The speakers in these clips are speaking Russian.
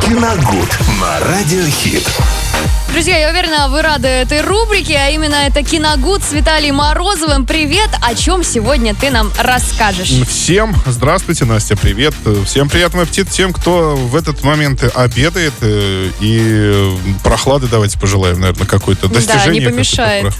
Киногуд на Радиохит. Друзья, я уверена, вы рады этой рубрике, а именно это Киногуд с Виталием Морозовым. Привет! О чем сегодня ты нам расскажешь? Всем здравствуйте, Настя, привет. Всем приятного аппетита тем, кто в этот момент обедает. э, И прохлады давайте пожелаем, наверное, какое-то достижение. не помешает.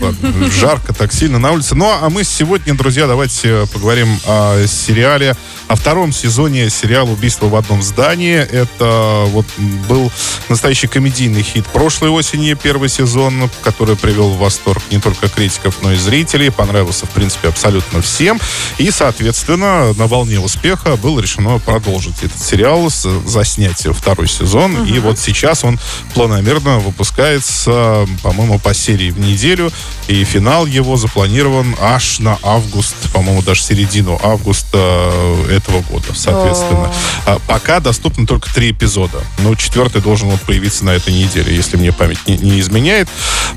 Жарко так сильно на улице. Ну, а мы сегодня, друзья, давайте поговорим о сериале, о втором сезоне сериала «Убийство в одном здании». Это вот был настоящий комедийный хит прошлой осени, первый сезон, который привел в восторг не только критиков, но и зрителей. Понравился, в принципе, абсолютно всем. И, соответственно, на волне успеха было решено продолжить этот сериал, заснять второй сезон. И вот сейчас он планомерно выпускается, по-моему, по серии в неделю. И финал его запланирован аж на август, по-моему, даже середину августа э, этого года, соответственно. О. А пока доступно только три эпизода. Но четвертый должен вот появиться на этой неделе, если мне память не, не изменяет.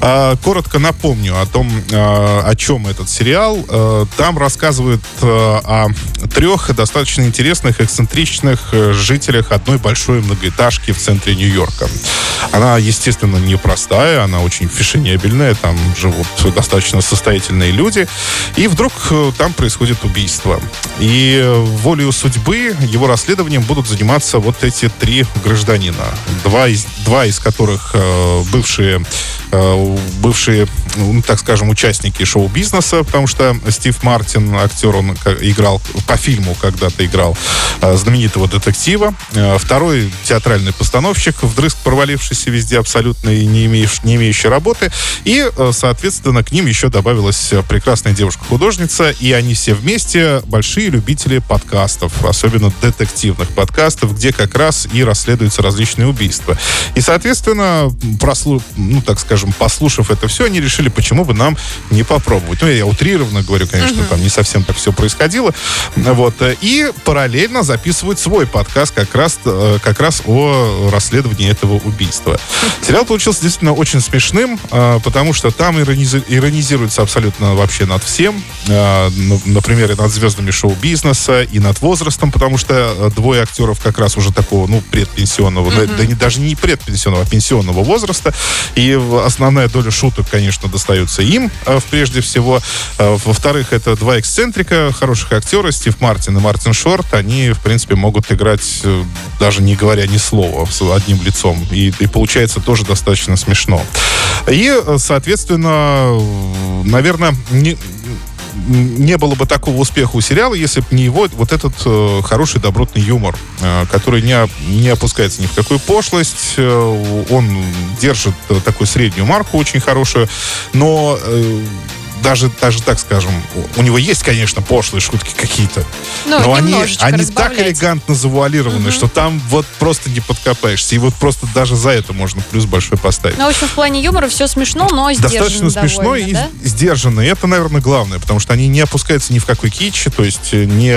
А, коротко напомню о том, а, о чем этот сериал. А, там рассказывают а, о трех достаточно интересных, эксцентричных э, жителях одной большой многоэтажки в центре Нью-Йорка. Она, естественно, непростая, она очень фешенебельная, там живут достаточно состоятельные люди. И вдруг э, там происходит убийство. И волею судьбы его расследованием будут заниматься вот эти три гражданина. Два из, два из которых э, бывшие, бывшие, ну, так скажем, участники шоу-бизнеса, потому что Стив Мартин, актер, он играл по фильму когда-то играл э, знаменитого детектива. Э, Второй театральный постановщик, вдрызг провалившийся везде абсолютно и не, имеющий, не имеющий работы. И, э, соответственно, к ним еще добавилась э, прекрасная девушка-художница, и они все вместе большие любители подкастов, особенно детективных подкастов, где как раз и расследуются различные убийства. И, соответственно, прослу... ну, так скажем, послушав это все, они решили, почему бы нам не попробовать. Ну, я утрированно говорю, конечно, там не совсем так все происходило. Вот. И параллельно записывают свой подкаст как раз, э, как раз о расследовании этого убийства. Сериал получился действительно очень смешным, э, потому что там иронизи- иронизируется абсолютно вообще над всем. Э, Например, и над звездами шоу-бизнеса, и над возрастом, потому что двое актеров как раз уже такого, ну, предпенсионного, да- да не, даже не предпенсионного, а пенсионного возраста. И основная доля шуток, конечно, достается им, э, в- прежде всего. Э, Во-вторых, это два эксцентрика, хороших актера, Стив Мартин и Мартин Шорт. Они, в принципе, могут играть, э, даже не говоря ни слова, с одним лицом. И, и получается тоже достаточно смешно. И, соответственно, наверное, не, не было бы такого успеха у сериала, если бы не его вот этот э, хороший добротный юмор, э, который не, не опускается ни в какую пошлость. э, он держит э, такую среднюю марку очень хорошую, но э, даже, даже так скажем, у- него есть, конечно, пошлые шутки какие-то, Ну, но они, они так элегантно завуалированы, что там вот просто не подкопаешься. И вот просто даже за это можно плюс большой поставить. Ну, в общем, в плане юмора все смешно, но сдержанно Достаточно смешно довольно, и да? сдержанно. И это, наверное, главное, потому что они не опускаются ни в какой кич, то есть э, не,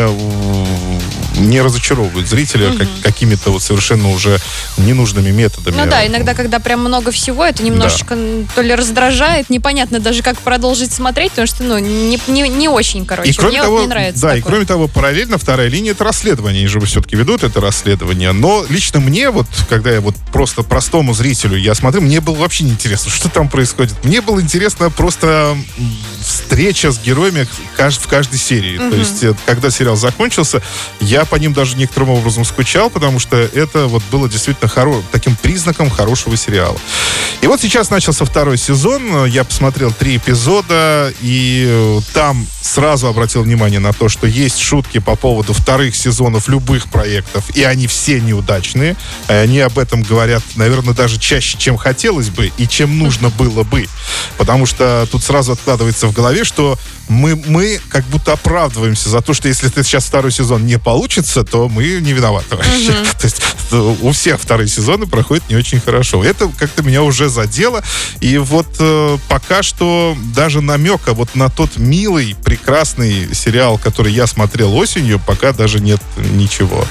не разочаровывают зрителя как- какими-то вот совершенно уже ненужными методами. Ну да, иногда, когда прям много всего, это немножечко м, то ли раздражает, непонятно даже, как продолжить смотреть, потому что, ну, не, не, не очень, короче. И кроме Мне того, вот не нравится да, и такое. кроме того, параллельно вторая линия это расследование. Они же все-таки ведут это расследование. Но лично мне, вот, когда я вот просто простому зрителю я смотрю, мне было вообще неинтересно, что там происходит. Мне было интересно просто встреча с героями в каждой серии. То есть, э, когда сериал закончился, я по ним даже некоторым образом скучал, потому что это вот было действительно хоро- таким признаком хорошего сериала. И вот сейчас начался второй сезон. Я посмотрел три эпизода, и э, там сразу обратил внимание на то, что есть шутки по поводу вторых сезонов любых проектов, и они все неудачные. Они об этом говорят, наверное, даже чаще, чем хотелось бы, и чем нужно было бы. Потому что тут сразу откладывается в голове, что мы, мы как будто оправдываемся за то, что если ты сейчас второй сезон не получится, то мы не виноваты вообще. То есть э, у всех вторые сезоны проходят не очень хорошо. Это как-то меня уже задело. И вот э, пока что даже намека вот на тот милый, прекрасный сериал, который я смотрел осенью, пока даже нет ничего.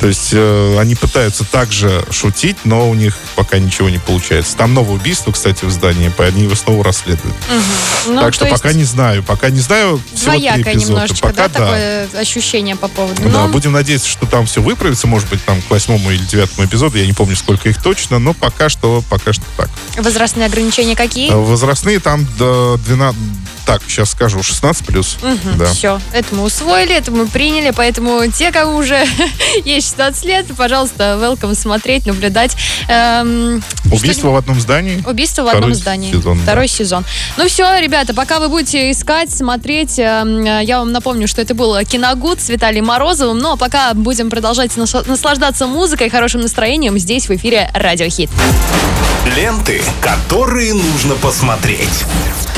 То есть э, они пытаются также шутить, но у них пока ничего не получается. Там новое убийство, кстати, в здании, по- они его снова расследуют. Ну, так что то есть- пока не знаю, пока не знаю, всего три Двоякое эпизода. немножечко, Пока да, такое ощущение по поводу. Да, Но будем надеяться, что там все выправится, может быть, там к восьмому или девятому эпизоду, я не помню, сколько их точно, но пока что, пока что так. возрастные ограничения какие? А Возрастные там до 12, так, сейчас скажу, 16 плюс. Да. Все, это мы усвоили, это мы приняли, поэтому те, кому уже есть 16 лет, пожалуйста, welcome смотреть, наблюдать. Эм, Убийство в одном здании. Убийство в одном здании. сезон, да. Второй сезон. Ну все, ребята, пока вы будете искать, смотреть, э, я вам напомню, что это был Киногуд с Виталием Морозовым. Ну а пока будем продолжать нас- наслаждаться музыкой, хорошим настроением здесь в эфире Радиохит. Ленты, которые нужно посмотреть.